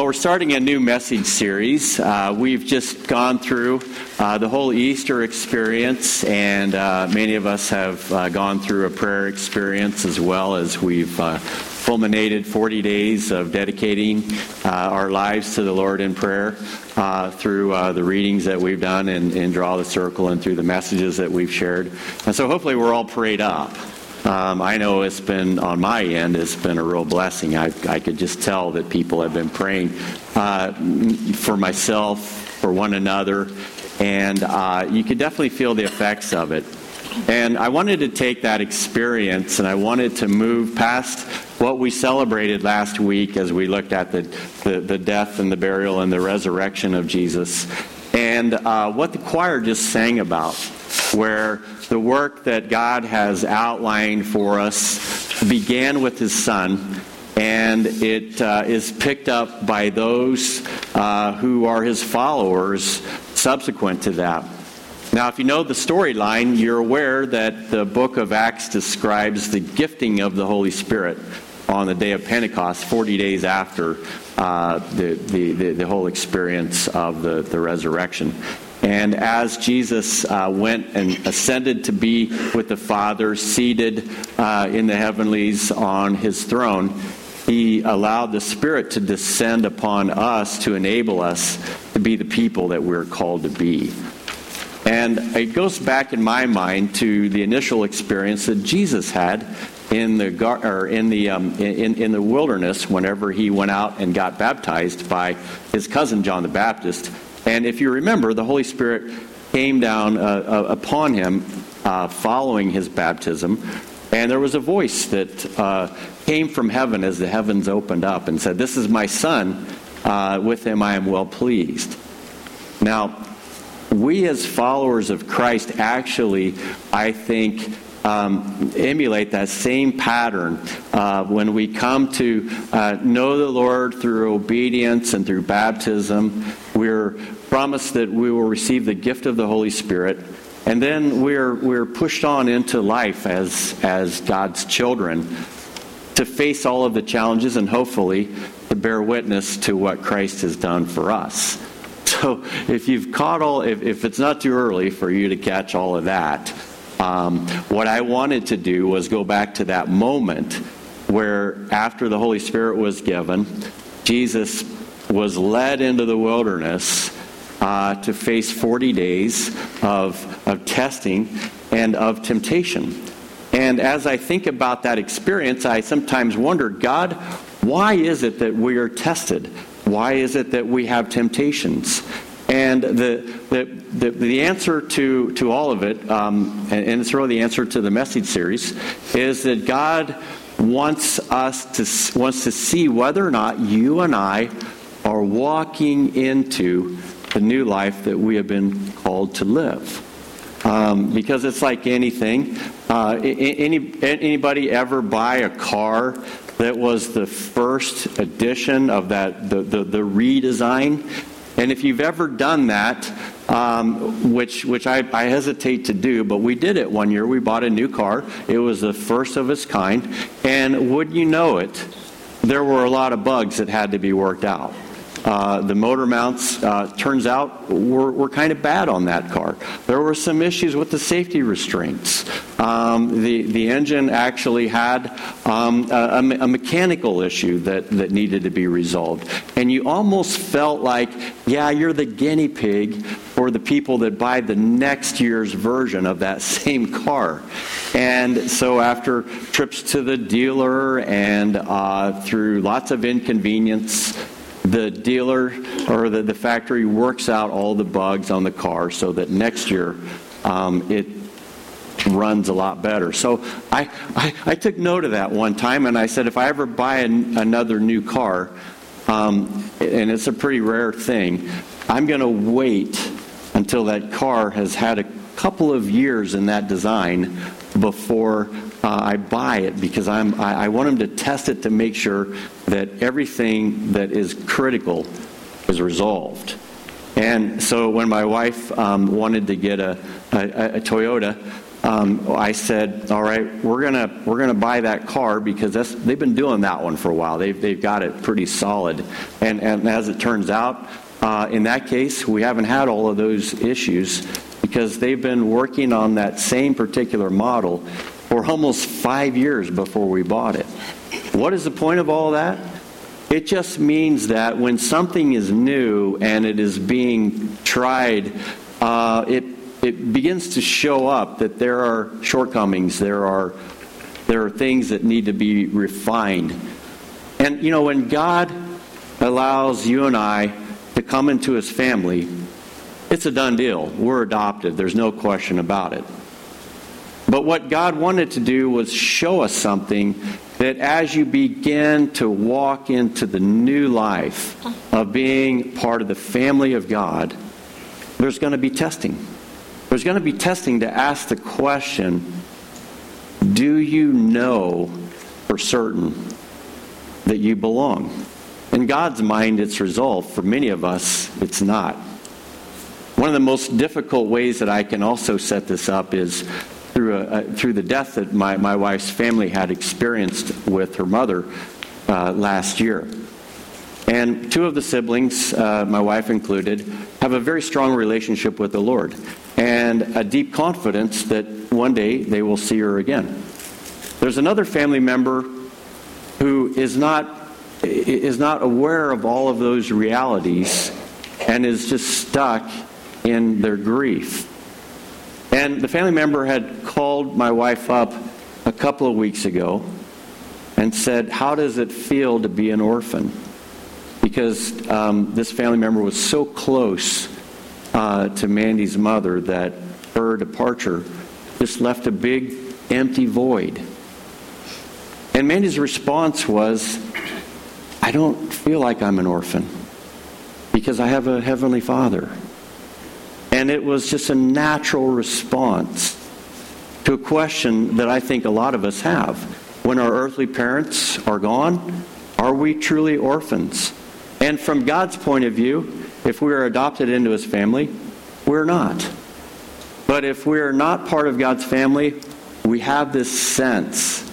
Well, we're starting a new message series. Uh, we've just gone through uh, the whole Easter experience, and uh, many of us have uh, gone through a prayer experience as well as we've uh, culminated 40 days of dedicating uh, our lives to the Lord in prayer through the readings that we've done and, in Draw the Circle and through the messages that we've shared. And so hopefully we're all prayed up. Um, I know it's been, on my end, it's been a real blessing. I, I could just tell that people have been praying uh, for myself, for one another, and uh, you could definitely feel the effects of it. And I wanted to take that experience and I wanted to move past what we celebrated last week as we looked at the, the, the death and the burial and the resurrection of Jesus and uh, what the choir just sang about, where the work that God has outlined for us began with His Son, and it uh, is picked up by those uh, who are His followers subsequent to that. Now, if you know the storyline, you're aware that the book of Acts describes the gifting of the Holy Spirit on the day of Pentecost, 40 days after uh, the, the, the, whole experience of the, the resurrection. And as Jesus uh, went and ascended to be with the Father, seated uh, in the heavenlies on his throne, he allowed the Spirit to descend upon us to enable us to be the people that we're called to be. And it goes back in my mind to the initial experience that Jesus had in the gar- or in the um, in, in the wilderness whenever he went out and got baptized by his cousin John the Baptist. And if you remember, the Holy Spirit came down uh, uh, upon him uh, following his baptism, and there was a voice that uh, came from heaven as the heavens opened up and said, "This is my son; uh, with him I am well pleased." Now, we as followers of Christ actually, I think um, emulate that same pattern uh, when we come to uh, know the Lord through obedience and through baptism. We're promised that we will receive the gift of the Holy Spirit. And then we're, we're pushed on into life as, as God's children to face all of the challenges and hopefully to bear witness to what Christ has done for us. So if you've caught all, if, if it's not too early for you to catch all of that, um, what I wanted to do was go back to that moment where, after the Holy Spirit was given, Jesus was led into the wilderness uh, to face 40 days of, of testing and of temptation. And as I think about that experience, I sometimes wonder, God, why is it that we are tested? Why is it that we have temptations? And the, the, the, the, answer to, to all of it, um, and, and it's really the answer to the message series, is that God wants us to, wants to see whether or not you and I are walking into the new life that we have been called to live. Um, because it's like anything. Uh, any, anybody ever buy a car that was the first edition of that the, the, the redesign? And if you've ever done that, um, which which I, I, hesitate to do, but we did it one year. We bought a new car. It was the first of its kind, and would you know it, there were a lot of bugs that had to be worked out. Uh, the motor mounts, uh, turns out, were, were kind of bad on that car. There were some issues with the safety restraints. Um, the, the engine actually had um, a, a, mechanical issue that, that needed to be resolved. And you almost felt like, yeah, you're the guinea pig for the people that buy the next year's version of that same car. And so, after trips to the dealer and uh, through lots of inconvenience, the dealer or the, the factory works out all the bugs on the car so that next year um, it runs a lot better. So I, I, I, took note of that one time and I said, if I ever buy an, another new car, um, and it's a pretty rare thing, I'm going to wait until that car has had a couple of years in that design before uh, I buy it because I'm, I, I want them to test it to make sure that everything that is critical is resolved. And so when my wife um, wanted to get a, a, a Toyota, um, I said, "All right, we're gonna we're gonna buy that car because that's, they've been doing that one for a while. They've they've got it pretty solid." And and as it turns out, uh, in that case, we haven't had all of those issues because they've been working on that same particular model for almost five years before we bought it. What is the point of all that? It just means that when something is new and it is being tried, uh, it it begins to show up that there are shortcomings, there are, there are things that need to be refined. And, you know, when God allows you and I to come into his family, it's a done deal. We're adopted, there's no question about it. But what God wanted to do was show us something that as you begin to walk into the new life of being part of the family of God, there's going to be testing. There's going to be testing to ask the question Do you know for certain that you belong? In God's mind, it's resolved. For many of us, it's not. One of the most difficult ways that I can also set this up is through, a, through the death that my, my wife's family had experienced with her mother uh, last year. And two of the siblings, uh, my wife included, have a very strong relationship with the Lord and a deep confidence that one day they will see her again. There's another family member who is not is not aware of all of those realities and is just stuck in their grief. And the family member had called my wife up a couple of weeks ago and said, How does it feel to be an orphan? Because um, this family member was so close uh, to Mandy's mother that her departure just left a big empty void. And Mandy's response was, I don't feel like I'm an orphan because I have a heavenly father. And it was just a natural response to a question that I think a lot of us have. When our earthly parents are gone, are we truly orphans? And from God's point of view, if we are adopted into his family, we're not. But if we're not part of God's family, we have this sense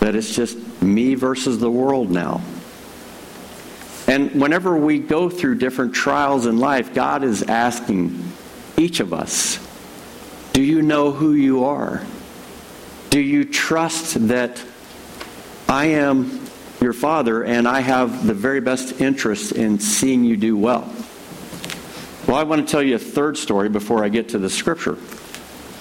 that it's just me versus the world now. And whenever we go through different trials in life, God is asking each of us Do you know who you are? Do you trust that I am your father and I have the very best interest in seeing you do well? Well, I want to tell you a third story before I get to the scripture.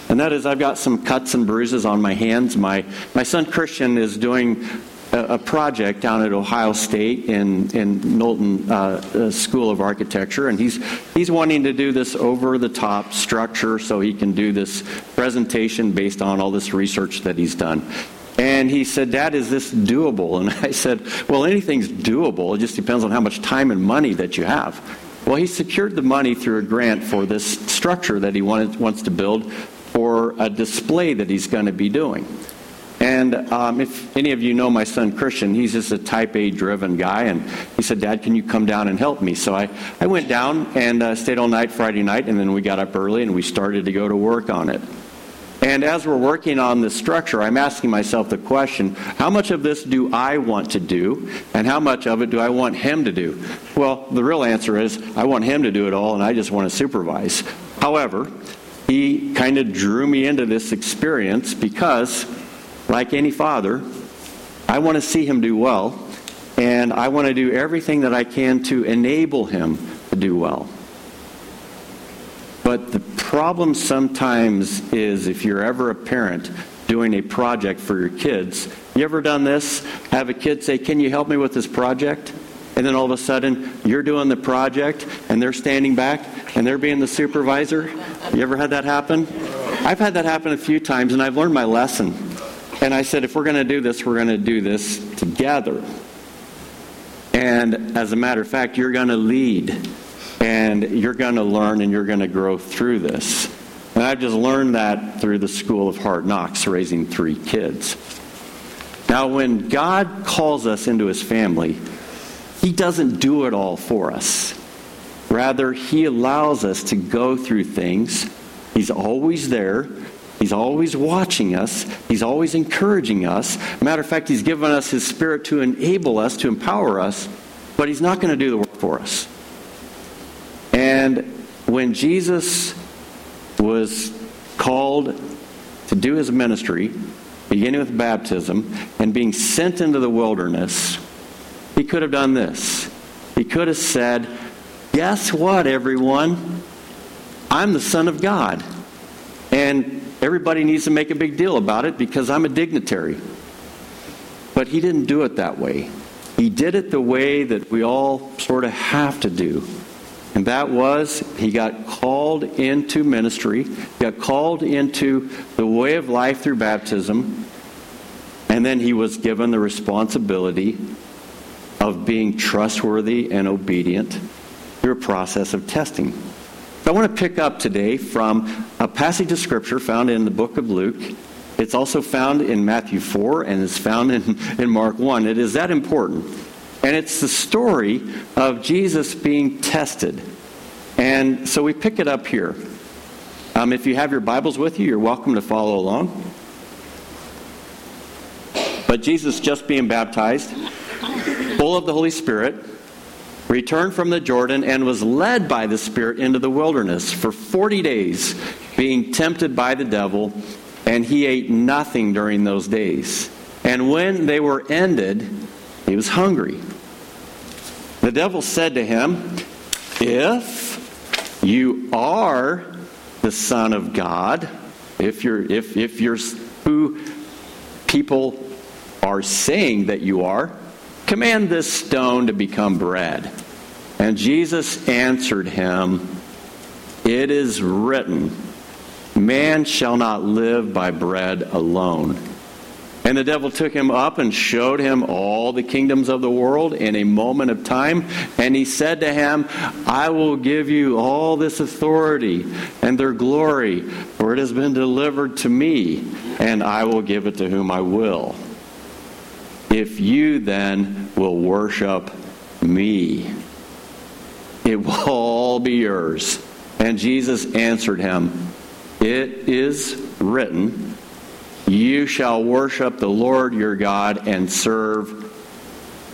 And that is, I've got some cuts and bruises on my hands. My, my son Christian is doing a, project down at Ohio State in, in Knowlton uh, School of Architecture, and he's, he's wanting to do this over the top structure so he can do this presentation based on all this research that he's done. And he said, Dad, is this doable? And I said, Well, anything's doable. It just depends on how much time and money that you have. Well, he secured the money through a grant for this structure that he wanted, wants to build for a display that he's going to be doing. And um, if any of you know my son Christian, he's just a type A driven guy. And he said, Dad, can you come down and help me? So I, I went down and uh, stayed all night Friday night, and then we got up early and we started to go to work on it. And as we're working on this structure, I'm asking myself the question how much of this do I want to do, and how much of it do I want him to do? Well, the real answer is I want him to do it all, and I just want to supervise. However, he kind of drew me into this experience because, like any father, I want to see him do well, and I want to do everything that I can to enable him to do well. But the problem sometimes is if you're ever a parent doing a project for your kids, you ever done this? Have a kid say, Can you help me with this project? And then all of a sudden, you're doing the project and they're standing back and they're being the supervisor. You ever had that happen? I've had that happen a few times and I've learned my lesson. And I said, if we're going to do this, we're going to do this together. And as a matter of fact, you're going to lead and you're going to learn and you're going to grow through this. And I've just learned that through the School of Hard Knocks, raising three kids. Now, when God calls us into his family, he doesn't do it all for us. Rather, He allows us to go through things. He's always there. He's always watching us. He's always encouraging us. Matter of fact, He's given us His Spirit to enable us, to empower us, but He's not going to do the work for us. And when Jesus was called to do His ministry, beginning with baptism and being sent into the wilderness, He could have done this. He could have said, Guess what, everyone? I'm the Son of God. And everybody needs to make a big deal about it because I'm a dignitary. But he didn't do it that way. He did it the way that we all sort of have to do. And that was, he got called into ministry, got called into the way of life through baptism, and then he was given the responsibility of being trustworthy and obedient through a process of testing. I want to pick up today from a passage of Scripture found in the book of Luke. It's also found in Matthew 4 and it's found in, in Mark 1. It is that important. And it's the story of Jesus being tested. And so we pick it up here. Um, if you have your Bibles with you, you're welcome to follow along. But Jesus just being baptized, full of the Holy Spirit, returned from the Jordan and was led by the Spirit into the wilderness for 40 days, being tempted by the devil, and he ate nothing during those days. And when they were ended, he was hungry. The devil said to him, If you are the Son of God, if you're, if, if you're who people are saying that you are, Command this stone to become bread. And Jesus answered him, It is written, Man shall not live by bread alone. And the devil took him up and showed him all the kingdoms of the world in a moment of time. And he said to him, I will give you all this authority and their glory, for it has been delivered to me, and I will give it to whom I will if you then will worship me. It will all be yours. And Jesus answered him, It is written, You shall worship the Lord your God and serve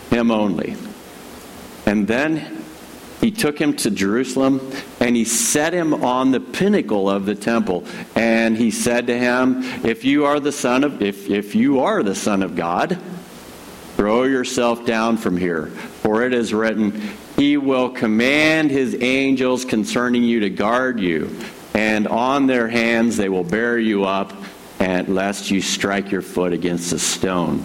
him only. And then he took him to Jerusalem and he set him on the pinnacle of the temple. And he said to him, If you are the son of if, if you are the son of God, Throw yourself down from here, for it is written, He will command His angels concerning you to guard you, and on their hands they will bear you up, and lest you strike your foot against a stone.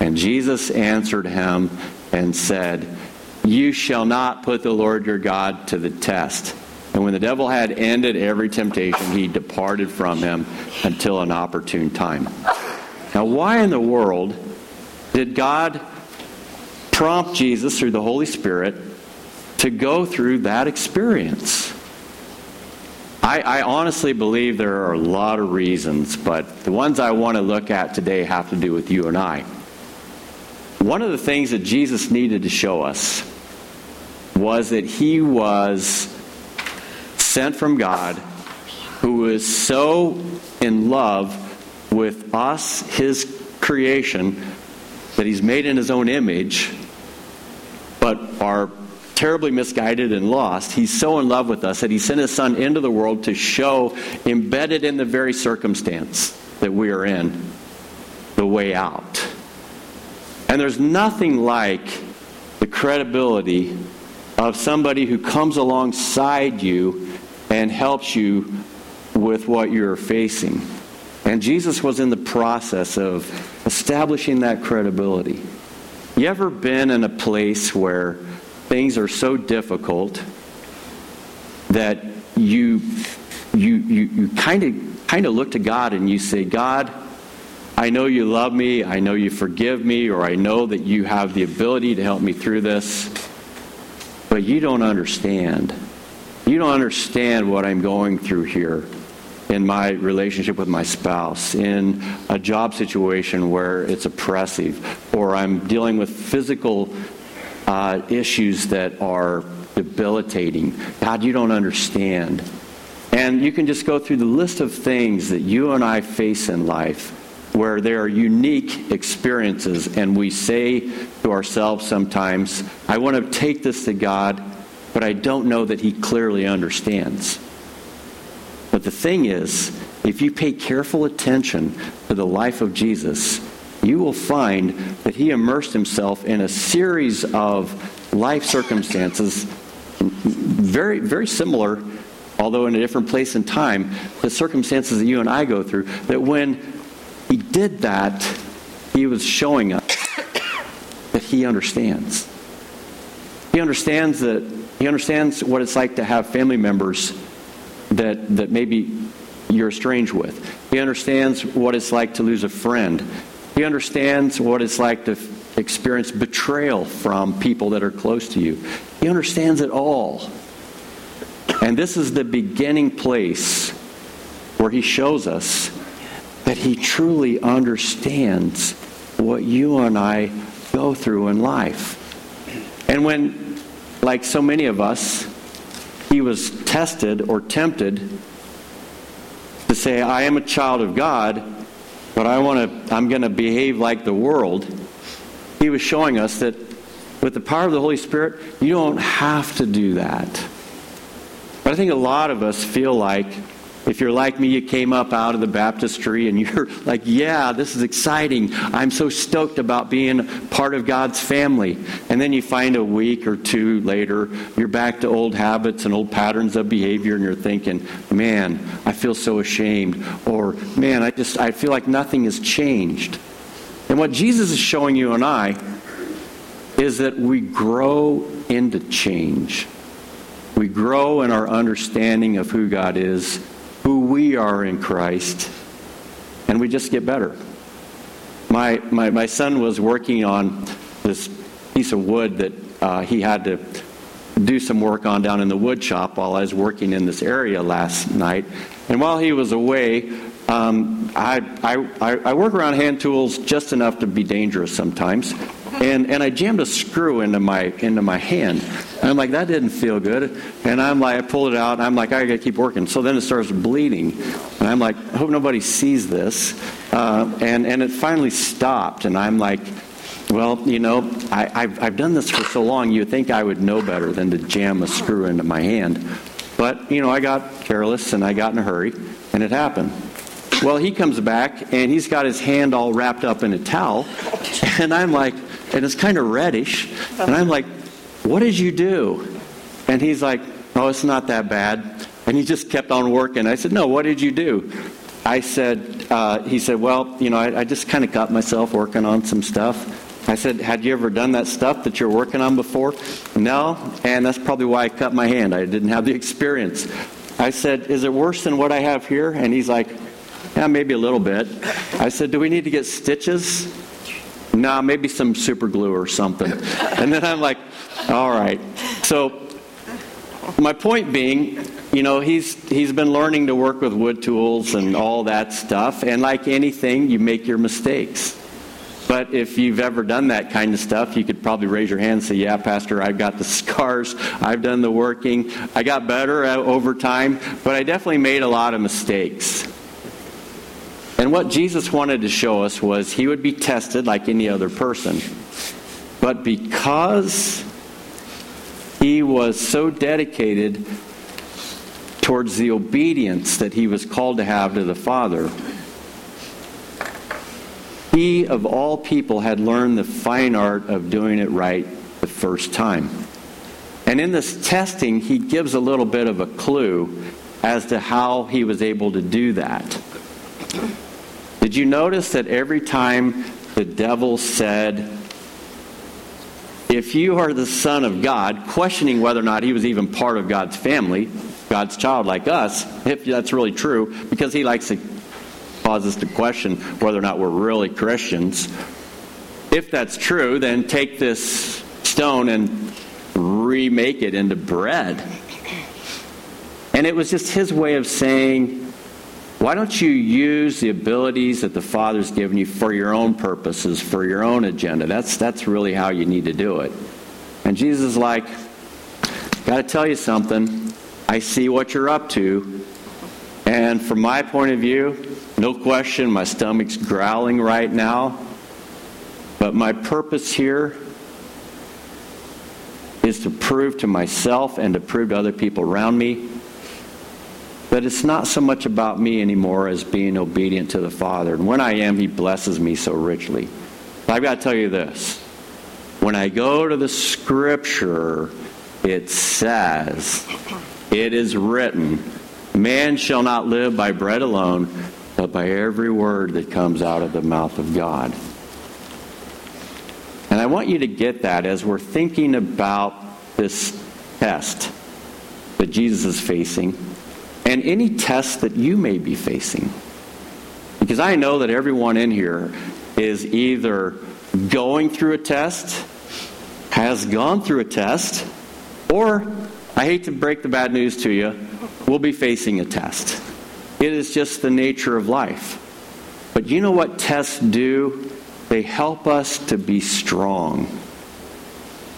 And Jesus answered him and said, You shall not put the Lord your God to the test. And when the devil had ended every temptation, he departed from him until an opportune time. Now, why in the world did God prompt Jesus through the Holy Spirit to go through that experience? I, I, honestly believe there are a lot of reasons, but the ones I want to look at today have to do with you and I. One of the things that Jesus needed to show us was that he was sent from God who is so in love with us, his creation, that he's made in his own image, but are terribly misguided and lost, he's so in love with us that he sent his son into the world to show, embedded in the very circumstance that we are in, the way out. And there's nothing like the credibility of somebody who comes alongside you and helps you with what you're facing. And Jesus was in the process of establishing that credibility. You ever been in a place where things are so difficult that you you you, kind of kind of look to God and you say, God, I know you love me, I know you forgive me, or I know that you have the ability to help me through this, but you don't understand. You don't understand what I'm going through here in my relationship with my spouse, in a job situation where it's oppressive, or I'm dealing with physical uh, issues that are debilitating. God, you don't understand. And you can just go through the list of things that you and I face in life where there are unique experiences, and we say to ourselves sometimes, I want to take this to God, but I don't know that He clearly understands. But the thing is, if you pay careful attention to the life of Jesus, you will find that he immersed himself in a series of life circumstances very very similar although in a different place and time the circumstances that you and I go through that when he did that he was showing us that he understands. He understands that he understands what it's like to have family members that that maybe you're estranged with he understands what it's like to lose a friend he understands what it's like to experience betrayal from people that are close to you. He understands it all. And this is the beginning place where he shows us that he truly understands what you and I go through in life. And when, like so many of us, he was tested or tempted to say, I am a child of God, but I want to, I'm going to behave like the world. He was showing us that with the power of the Holy Spirit, you don't have to do that. But I think a lot of us feel like if you're like me, you came up out of the baptistry and you're like, yeah, this is exciting. I'm so stoked about being part of God's family. And then you find a week or two later, you're back to old habits and old patterns of behavior and you're thinking, man, I feel so ashamed. Or, man, I just, I feel like nothing has changed. And what Jesus is showing you and I is that we grow into change. We grow in our understanding of who God is who we are in Christ, and we just get better. My, my, my son was working on this piece of wood that uh, he had to do some work on down in the wood shop while I was working in this area last night. And while he was away, um, I, I, I work around hand tools just enough to be dangerous sometimes and and I jammed a screw into my into my hand. And I'm like, that didn't feel good. And I'm like, I pulled it out, and I'm like, I got to keep working. So then it starts bleeding, and I'm like, I hope nobody sees this. Uh, and and it finally stopped, and I'm like. Well, you know, I, I've, I've done this for so long, you'd think I would know better than to jam a screw into my hand. But, you know, I got careless and I got in a hurry, and it happened. Well, he comes back and he's got his hand all wrapped up in a towel, and I'm like, and it's kind of reddish. And I'm like, What did you do? And he's like, Oh, it's not that bad. And he just kept on working. I said, No, what did you do? I said, uh, He said, Well, you know, I, I just kind of got myself working on some stuff. I said, Had you ever done that stuff that you're working on before? No, and that's probably why I cut my hand. I didn't have the experience. I said, Is it worse than what I have here? And he's like, Yeah, maybe a little bit. I said, Do we need to get stitches? nah, maybe some super glue or something. And then I'm like, all right. So my point being, you know, he's he's been learning to work with wood tools and all that stuff. And like anything, you make your mistakes. But if you've ever done that kind of stuff, you could probably raise your hand and say, Yeah, Pastor, I've got the scars. I've done the working. I got better uh, over time, but I definitely made a lot of mistakes. And what Jesus wanted to show us was he would be tested like any other person. But because he was so dedicated towards the obedience that he was called to have to the Father, he, of all people, had learned the fine art of doing it right the first time. And in this testing, he gives a little bit of a clue as to how he was able to do that. Did you notice that every time the devil said, if you are the Son of God, questioning whether or not he was even part of God's family, God's child like us, if that's really true, because he likes to cause us to question whether or not we're really Christians. If that's true, then take this stone and remake it into bread. And it was just his way of saying, why don't you use the abilities that the Father's given you for your own purposes, for your own agenda? That's, that's really how you need to do it. And Jesus is like, got to tell you something. I see what you're up to. And from my point of view, no question, my stomach's growling right now. But my purpose here is to prove to myself and to prove to other people around me that it's not so much about me anymore as being obedient to the Father. And when I am, He blesses me so richly. But I've got to tell you this when I go to the Scripture, it says, It is written, Man shall not live by bread alone, but by every word that comes out of the mouth of God. And I want you to get that as we're thinking about this test that Jesus is facing and any test that you may be facing. Because I know that everyone in here is either going through a test, has gone through a test, or, I hate to break the bad news to you, we'll be facing a test. It is just the nature of life. But you know what tests do? They help us to be strong.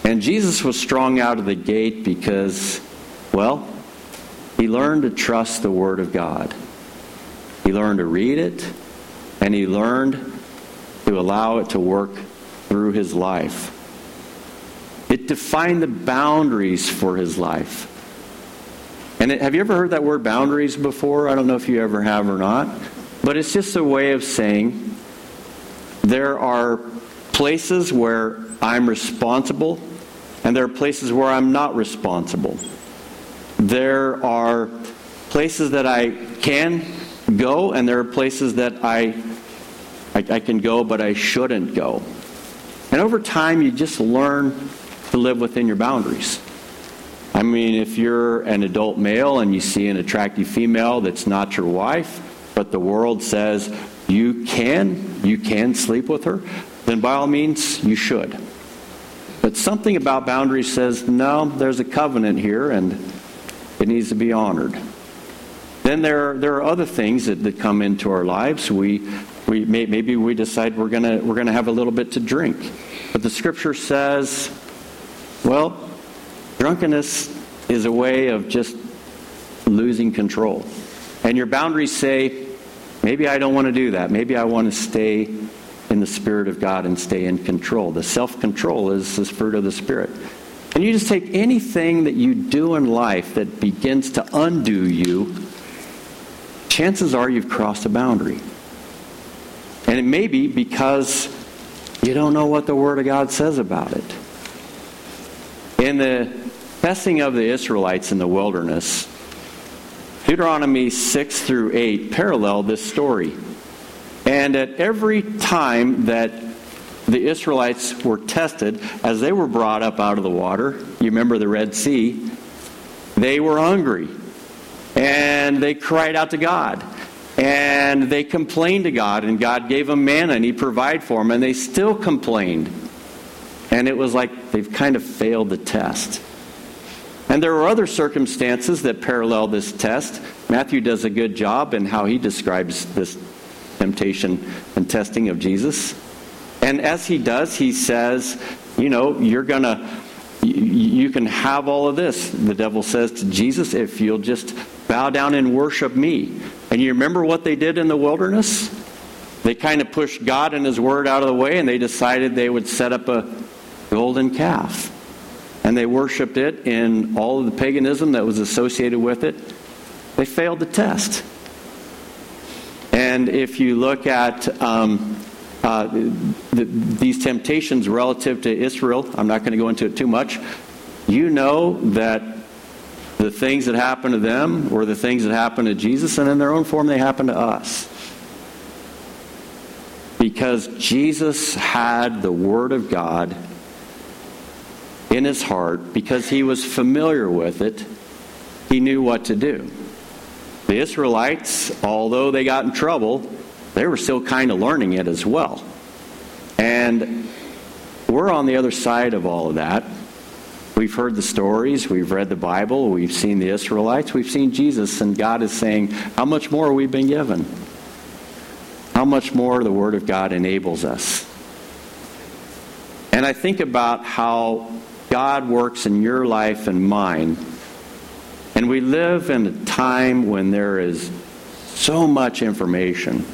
And Jesus was strong out of the gate because, well, he learned to trust the Word of God. He learned to read it, and he learned to allow it to work through his life. It defined the boundaries for his life. And it, have you ever heard that word boundaries before? I don't know if you ever have or not. But it's just a way of saying there are places where I'm responsible, and there are places where I'm not responsible. There are places that I can go, and there are places that I, I, I, can go, but I shouldn't go. And over time, you just learn to live within your boundaries. I mean, if you're an adult male and you see an attractive female that's not your wife, but the world says you can, you can sleep with her, then by all means, you should. But something about boundaries says, no, there's a covenant here, and it needs to be honored. Then there are, there are other things that, that come into our lives. We, we may, maybe we decide we're gonna we're gonna have a little bit to drink, but the Scripture says, well, drunkenness is a way of just losing control, and your boundaries say, maybe I don't want to do that. Maybe I want to stay in the Spirit of God and stay in control. The self control is the fruit of the Spirit. And you just take anything that you do in life that begins to undo you, chances are you've crossed a boundary. And it may be because you don't know what the Word of God says about it. In the testing of the Israelites in the wilderness, Deuteronomy 6 through 8 parallel this story. And at every time that the Israelites were tested as they were brought up out of the water. You remember the Red Sea. They were hungry. And they cried out to God. And they complained to God, and God gave them manna, and He provided for them, and they still complained. And it was like they've kind of failed the test. And there are other circumstances that parallel this test. Matthew does a good job in how he describes this temptation and testing of Jesus. And as he does, he says, you know, you're going to, you can have all of this. The devil says to Jesus, if you'll just bow down and worship me. And you remember what they did in the wilderness? They kind of pushed God and his word out of the way and they decided they would set up a golden calf. And they worshiped it in all of the paganism that was associated with it. They failed the test. And if you look at um, uh, the, these temptations relative to Israel, I'm not going to go into it too much. You know that the things that happened to them were the things that happened to Jesus, and in their own form, they happened to us. Because Jesus had the Word of God in his heart, because he was familiar with it, he knew what to do. The Israelites, although they got in trouble, they were still kind of learning it as well. And we're on the other side of all of that. We've heard the stories, we've read the Bible, we've seen the Israelites, we've seen Jesus, and God is saying, How much more have we been given? How much more the Word of God enables us. And I think about how God works in your life and mine. And we live in a time when there is so much information,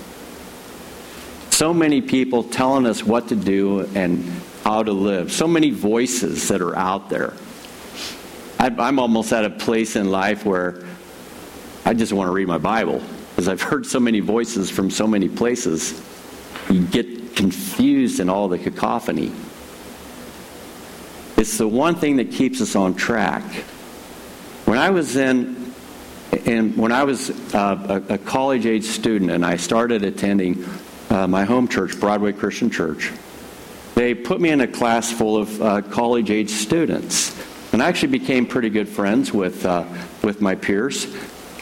so many people telling us what to do and how to live, so many voices that are out there. I'm almost at a place in life where I just want to read my Bible because I've heard so many voices from so many places. You get confused in all the cacophony. It's the one thing that keeps us on track. When I was in, and when I was uh, a, a college age student and I started attending uh, my home church, Broadway Christian Church, they put me in a class full of uh, college age students. And I actually became pretty good friends with, uh, with my peers.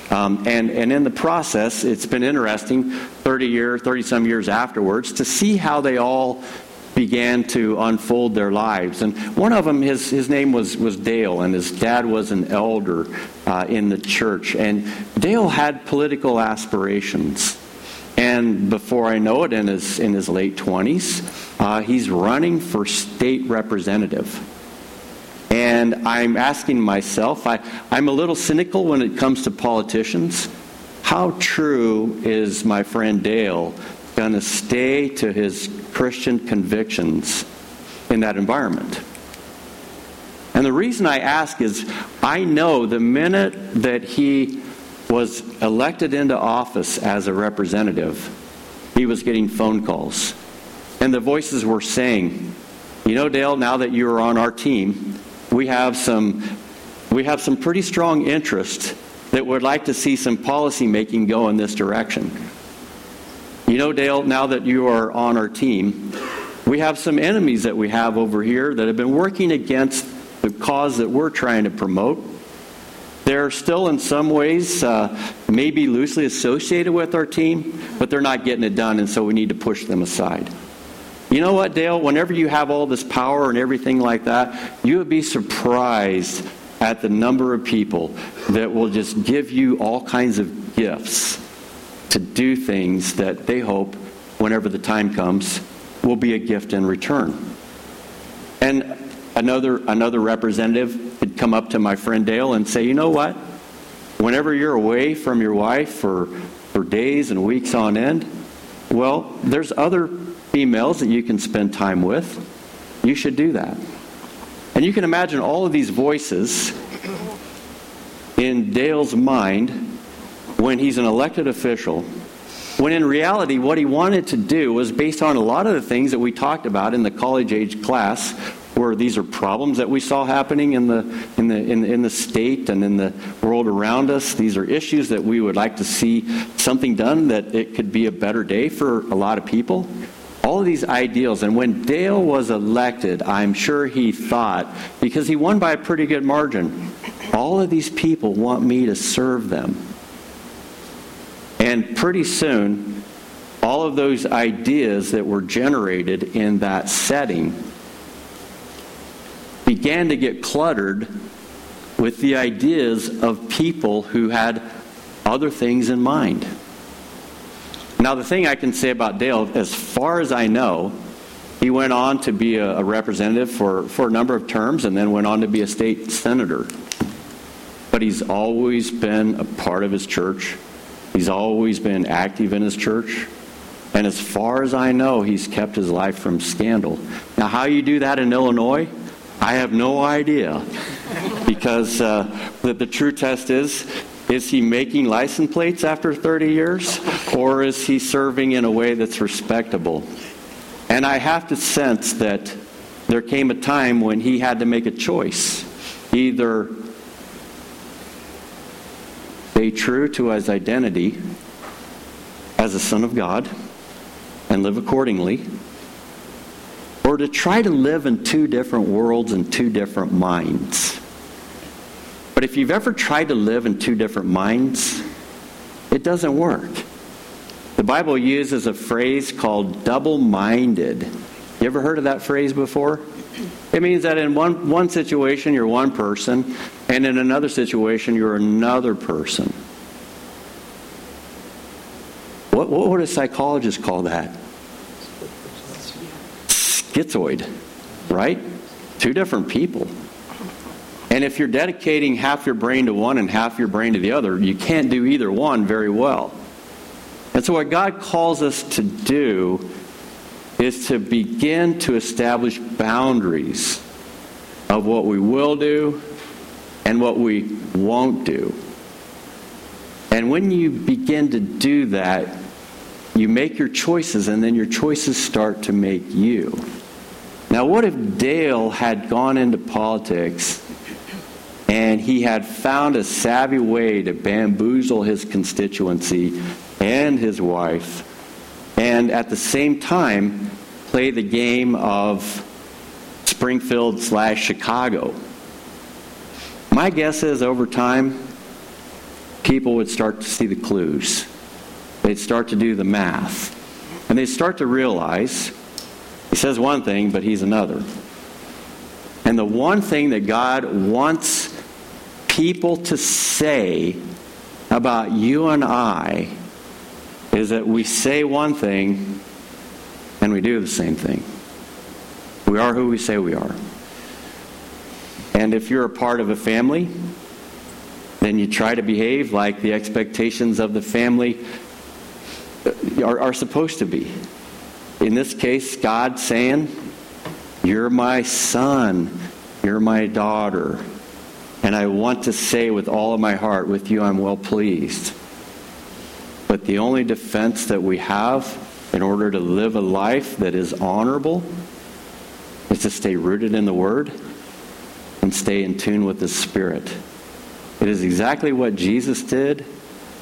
Um, and, and in the process, it's been interesting 30 years, 30 some years afterwards to see how they all began to unfold their lives. And one of them, his, his name was, was Dale, and his dad was an elder uh, in the church. And Dale had political aspirations. And before I know it, in his, in his late 20s, uh, he's running for state representative. And I'm asking myself, I, I'm a little cynical when it comes to politicians. How true is my friend Dale going to stay to his Christian convictions in that environment? And the reason I ask is I know the minute that he was elected into office as a representative, he was getting phone calls. And the voices were saying, You know, Dale, now that you are on our team, we have some, we have some pretty strong interest that would like to see some policy making go in this direction. You know, Dale, now that you are on our team, we have some enemies that we have over here that have been working against the cause that we're trying to promote. They're still, in some ways, uh, maybe loosely associated with our team, but they're not getting it done, and so we need to push them aside. You know what, Dale? Whenever you have all this power and everything like that, you would be surprised at the number of people that will just give you all kinds of gifts to do things that they hope, whenever the time comes, will be a gift in return. And another, another representative come up to my friend Dale and say, You know what? Whenever you're away from your wife for, for days and weeks on end, well, there's other females that you can spend time with. You should do that. And you can imagine all of these voices in Dale's mind when he's an elected official, when in reality, what he wanted to do was based on a lot of the things that we talked about in the college age class, where these are problems that we saw happening in the, in, the, in, the, in the state and in the world around us. These are issues that we would like to see something done that it could be a better day for a lot of people all of these ideals. And when Dale was elected, I'm sure he thought, because he won by a pretty good margin, all of these people want me to serve them. And pretty soon, all of those ideas that were generated in that setting began to get cluttered with the ideas of people who had other things in mind. Now, the thing I can say about Dale, as far as I know, he went on to be a, a representative for, for a number of terms and then went on to be a state senator. But he's always been a part of his church. He's always been active in his church. And as far as I know, he's kept his life from scandal. Now, how you do that in Illinois, I have no idea. Because uh, the, the true test is is he making license plates after 30 years? Or is he serving in a way that's respectable? And I have to sense that there came a time when he had to make a choice. Either stay true to his identity as a son of God and live accordingly, or to try to live in two different worlds and two different minds. But if you've ever tried to live in two different minds, it doesn't work. The Bible uses a phrase called double minded. You ever heard of that phrase before? It means that in one, one situation you're one person, and in another situation you're another person. What, what would a psychologist call that? Schizoid, right? Two different people. And if you're dedicating half your brain to one and half your brain to the other, you can't do either one very well. And so, what God calls us to do is to begin to establish boundaries of what we will do and what we won't do. And when you begin to do that, you make your choices, and then your choices start to make you. Now, what if Dale had gone into politics and he had found a savvy way to bamboozle his constituency and his wife, and at the same time play the game of Springfield slash Chicago? My guess is over time, people would start to see the clues. They'd start to do the math. And they'd start to realize says one thing, but he's another. And the one thing that God wants people to say about you and I is that we say one thing and we do the same thing. We are who we say we are. And if you're a part of a family, then you try to behave like the expectations of the family are, are supposed to be. In this case, God saying, You're my son, you're my daughter, and I want to say with all of my heart, with you I'm well pleased. But the only defense that we have in order to live a life that is honorable is to stay rooted in the Word and stay in tune with the Spirit. It is exactly what Jesus did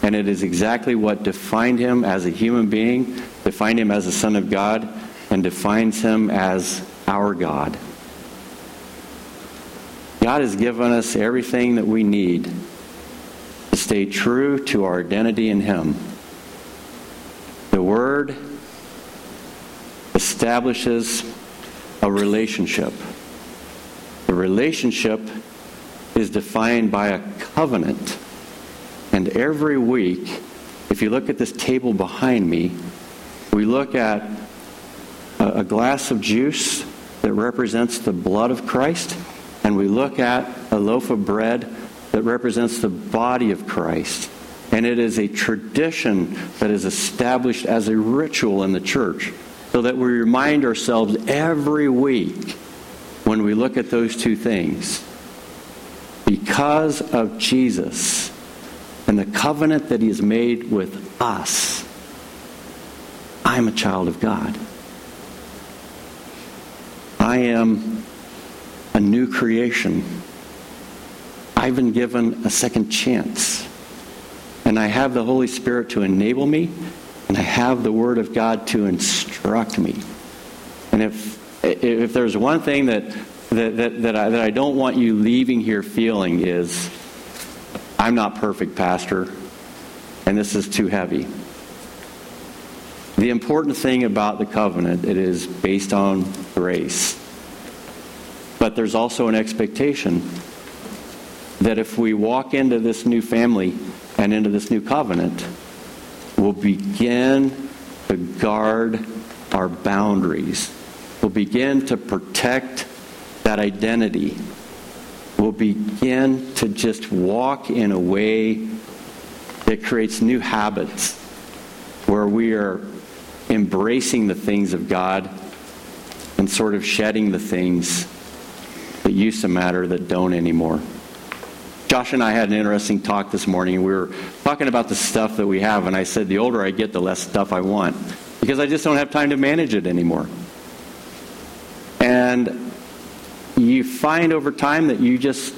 and it is exactly what defined him as a human being, defined him as the son of God, and defines him as our God. God has given us everything that we need to stay true to our identity in him. The Word establishes a relationship. The relationship is defined by a covenant. And every week, if you look at this table behind me, we look at a, glass of juice that represents the blood of Christ, and we look at a loaf of bread that represents the body of Christ. And it is a tradition that is established as a ritual in the church so that we remind ourselves every week when we look at those two things. Because of Jesus, and the covenant that he has made with us, I'm a child of God. I am a new creation. I've been given a second chance. And I have the Holy Spirit to enable me, and I have the Word of God to instruct me. And if, if there's one thing that, that, that, that, I, that I don't want you leaving here feeling is, I'm not perfect, Pastor, and this is too heavy. The important thing about the covenant, it is based on grace. But there's also an expectation that if we walk into this new family and into this new covenant, we'll begin to guard our boundaries. We'll begin to protect that identity We'll begin to just walk in a way that creates new habits where we are embracing the things of God and sort of shedding the things that used to matter that don't anymore. Josh and I had an interesting talk this morning. We were talking about the stuff that we have, and I said, the older I get, the less stuff I want because I just don't have time to manage it anymore. And you find over time that you just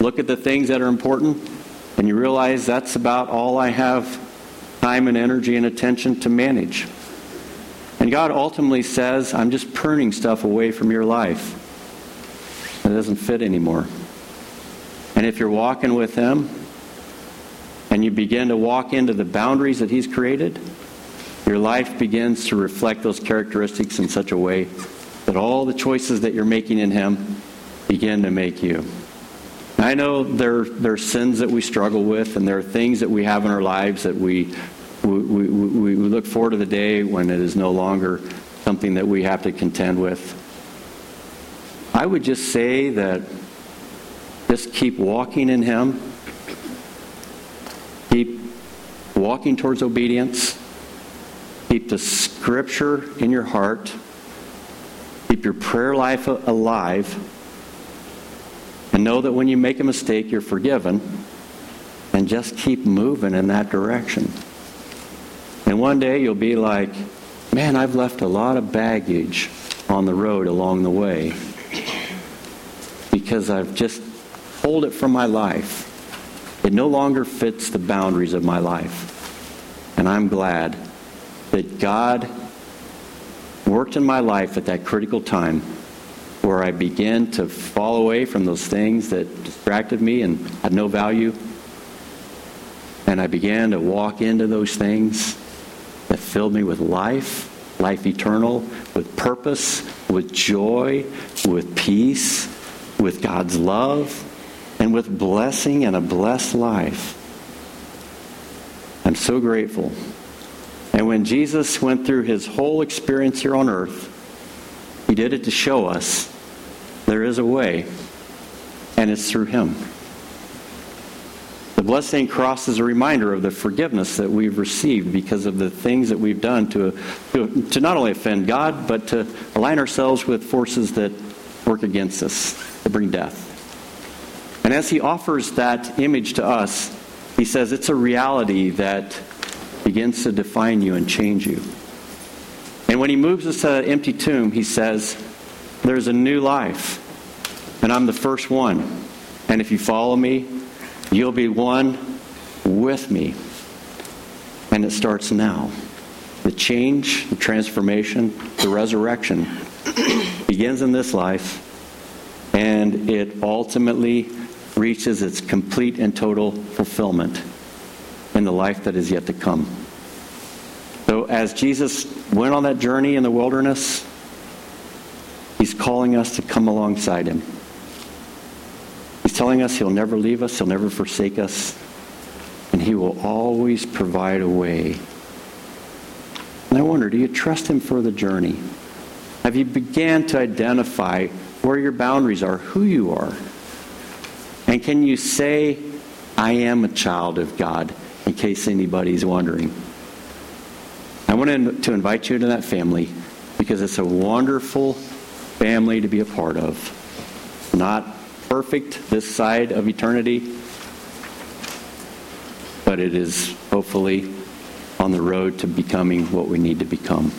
look at the things that are important and you realize that's about all I have time and energy and attention to manage. And God ultimately says, I'm just pruning stuff away from your life. It doesn't fit anymore. And if you're walking with Him and you begin to walk into the boundaries that He's created, your life begins to reflect those characteristics in such a way that all the choices that you're making in Him begin to make you. I know there, there are sins that we struggle with, and there are things that we have in our lives that we, we, we, we look forward to the day when it is no longer something that we have to contend with. I would just say that Just keep walking in Him. Keep walking towards obedience. Keep the scripture in your heart. Keep your prayer life alive. And know that when you make a mistake, you're forgiven. And just keep moving in that direction. And one day you'll be like, man, I've left a lot of baggage on the road along the way because I've just pulled it from my life. It no longer fits the boundaries of my life. And I'm glad that God worked in my life at that critical time where I began to fall away from those things that distracted me and had no value. And I began to walk into those things filled me with life, life eternal, with purpose, with joy, with peace, with God's love, and with blessing and a blessed life. I'm so grateful. And when Jesus went through his whole experience here on earth, he did it to show us there is a way, and it's through him. The bloodstained cross is a reminder of the forgiveness that we've received because of the things that we've done to, to, not only offend God, but to align ourselves with forces that work against us, to bring death. And as he offers that image to us, he says it's a reality that begins to define you and change you. And when he moves us to that empty tomb, he says, There's a new life, and I'm the first one. And if you follow me, you'll be one with me. And it starts now. The change, the transformation, the resurrection begins in this life, and it ultimately reaches its complete and total fulfillment in the life that is yet to come. So, as Jesus went on that journey in the wilderness, he's calling us to come alongside him. Telling us he'll never leave us, he'll never forsake us, and he will always provide a way. And I wonder, do you trust him for the journey? Have you began to identify where your boundaries are, who you are? And can you say, I am a child of God, in case anybody's wondering? I want to invite you to that family because it's a wonderful family to be a part of. Not perfect this side of eternity, but it is hopefully on the road to becoming what we need to become.